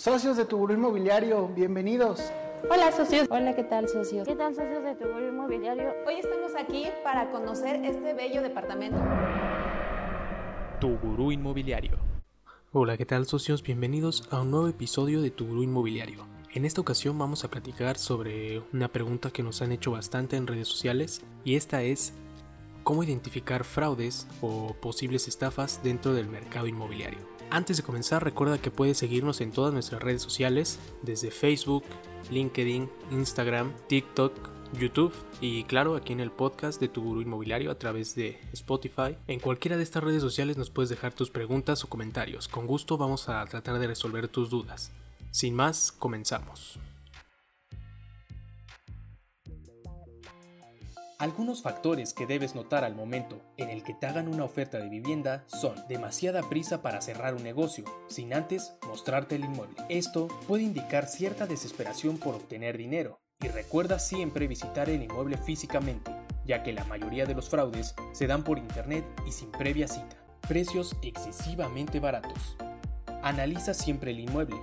Socios de tu inmobiliario, bienvenidos. Hola socios. Hola, ¿qué tal socios? ¿Qué tal socios de tu inmobiliario? Hoy estamos aquí para conocer este bello departamento. Tu Gurú Inmobiliario. Hola, ¿qué tal socios? Bienvenidos a un nuevo episodio de Tu Gurú Inmobiliario. En esta ocasión vamos a platicar sobre una pregunta que nos han hecho bastante en redes sociales y esta es cómo identificar fraudes o posibles estafas dentro del mercado inmobiliario. Antes de comenzar, recuerda que puedes seguirnos en todas nuestras redes sociales, desde Facebook, LinkedIn, Instagram, TikTok, YouTube y claro aquí en el podcast de tu gurú inmobiliario a través de Spotify. En cualquiera de estas redes sociales nos puedes dejar tus preguntas o comentarios. Con gusto vamos a tratar de resolver tus dudas. Sin más, comenzamos. Algunos factores que debes notar al momento en el que te hagan una oferta de vivienda son demasiada prisa para cerrar un negocio, sin antes mostrarte el inmueble. Esto puede indicar cierta desesperación por obtener dinero. Y recuerda siempre visitar el inmueble físicamente, ya que la mayoría de los fraudes se dan por internet y sin previa cita. Precios excesivamente baratos. Analiza siempre el inmueble,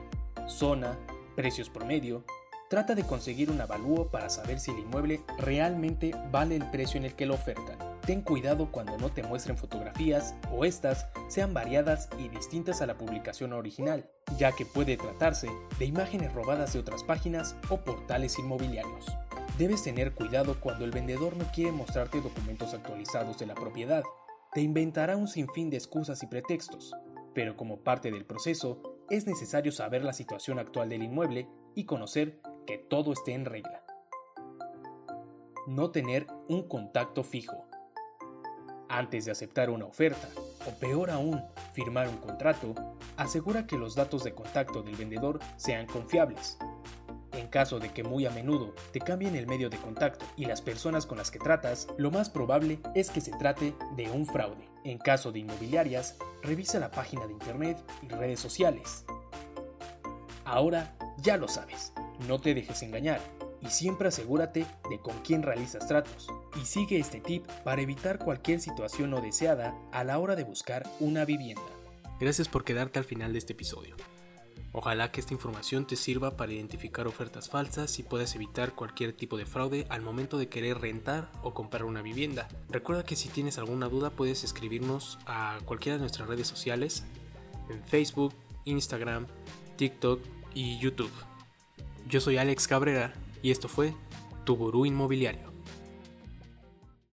zona, precios promedio, Trata de conseguir un avalúo para saber si el inmueble realmente vale el precio en el que lo ofertan. Ten cuidado cuando no te muestren fotografías o estas sean variadas y distintas a la publicación original, ya que puede tratarse de imágenes robadas de otras páginas o portales inmobiliarios. Debes tener cuidado cuando el vendedor no quiere mostrarte documentos actualizados de la propiedad. Te inventará un sinfín de excusas y pretextos, pero como parte del proceso, es necesario saber la situación actual del inmueble y conocer que todo esté en regla. No tener un contacto fijo. Antes de aceptar una oferta, o peor aún, firmar un contrato, asegura que los datos de contacto del vendedor sean confiables. En caso de que muy a menudo te cambien el medio de contacto y las personas con las que tratas, lo más probable es que se trate de un fraude. En caso de inmobiliarias, revisa la página de internet y redes sociales. Ahora ya lo sabes. No te dejes engañar y siempre asegúrate de con quién realizas tratos. Y sigue este tip para evitar cualquier situación no deseada a la hora de buscar una vivienda. Gracias por quedarte al final de este episodio. Ojalá que esta información te sirva para identificar ofertas falsas y puedas evitar cualquier tipo de fraude al momento de querer rentar o comprar una vivienda. Recuerda que si tienes alguna duda puedes escribirnos a cualquiera de nuestras redes sociales en Facebook, Instagram, TikTok y YouTube. Yo soy Alex Cabrera y esto fue Tu Gurú Inmobiliario.